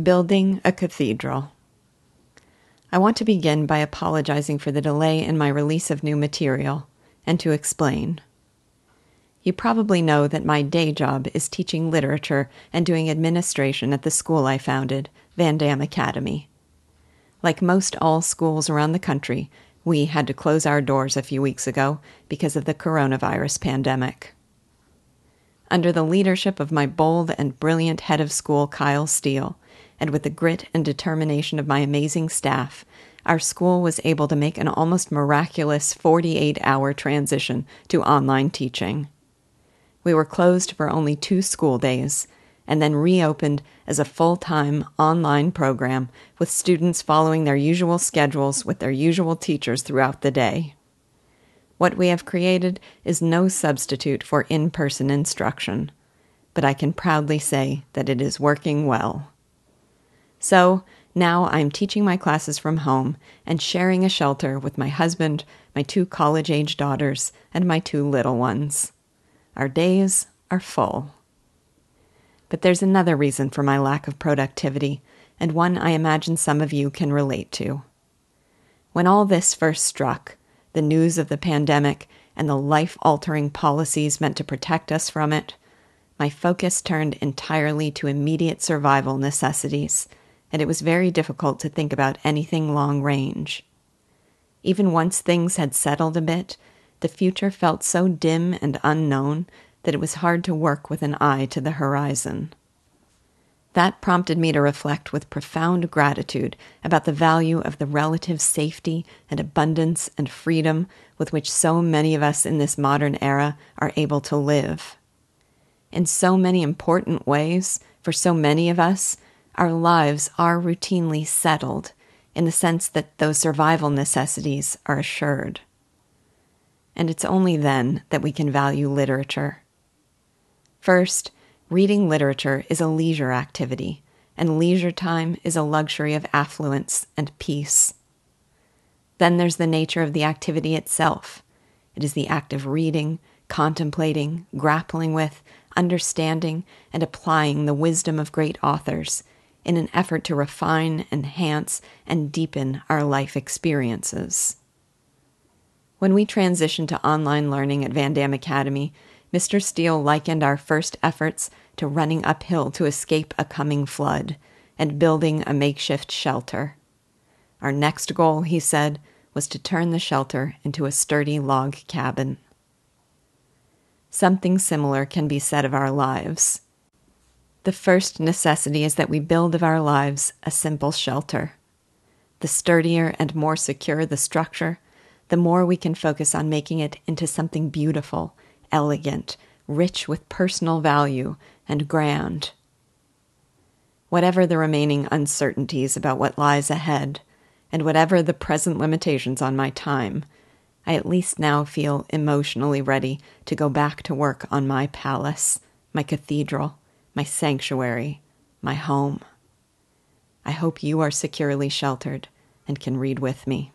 Building a Cathedral. I want to begin by apologizing for the delay in my release of new material and to explain. You probably know that my day job is teaching literature and doing administration at the school I founded, VanDamme Academy. Like most all schools around the country, we had to close our doors a few weeks ago because of the coronavirus pandemic. Under the leadership of my bold and brilliant head of school, Kyle Steele, and with the grit and determination of my amazing staff, our school was able to make an almost miraculous 48 hour transition to online teaching. We were closed for only two school days and then reopened as a full time online program with students following their usual schedules with their usual teachers throughout the day. What we have created is no substitute for in person instruction, but I can proudly say that it is working well. So now I'm teaching my classes from home and sharing a shelter with my husband, my two college age daughters, and my two little ones. Our days are full. But there's another reason for my lack of productivity, and one I imagine some of you can relate to. When all this first struck, the news of the pandemic and the life altering policies meant to protect us from it, my focus turned entirely to immediate survival necessities and it was very difficult to think about anything long range. Even once things had settled a bit, the future felt so dim and unknown that it was hard to work with an eye to the horizon. That prompted me to reflect with profound gratitude about the value of the relative safety and abundance and freedom with which so many of us in this modern era are able to live. In so many important ways, for so many of us, our lives are routinely settled in the sense that those survival necessities are assured. And it's only then that we can value literature. First, reading literature is a leisure activity, and leisure time is a luxury of affluence and peace. Then there's the nature of the activity itself. It is the act of reading, contemplating, grappling with, understanding, and applying the wisdom of great authors in an effort to refine, enhance, and deepen our life experiences. When we transitioned to online learning at VanDamme Academy, Mr. Steele likened our first efforts to running uphill to escape a coming flood and building a makeshift shelter. Our next goal, he said, was to turn the shelter into a sturdy log cabin. Something similar can be said of our lives. The first necessity is that we build of our lives a simple shelter. The sturdier and more secure the structure, the more we can focus on making it into something beautiful, elegant, rich with personal value, and grand. Whatever the remaining uncertainties about what lies ahead, and whatever the present limitations on my time, I at least now feel emotionally ready to go back to work on my palace, my cathedral my sanctuary, my home. I hope you are securely sheltered and can read with me.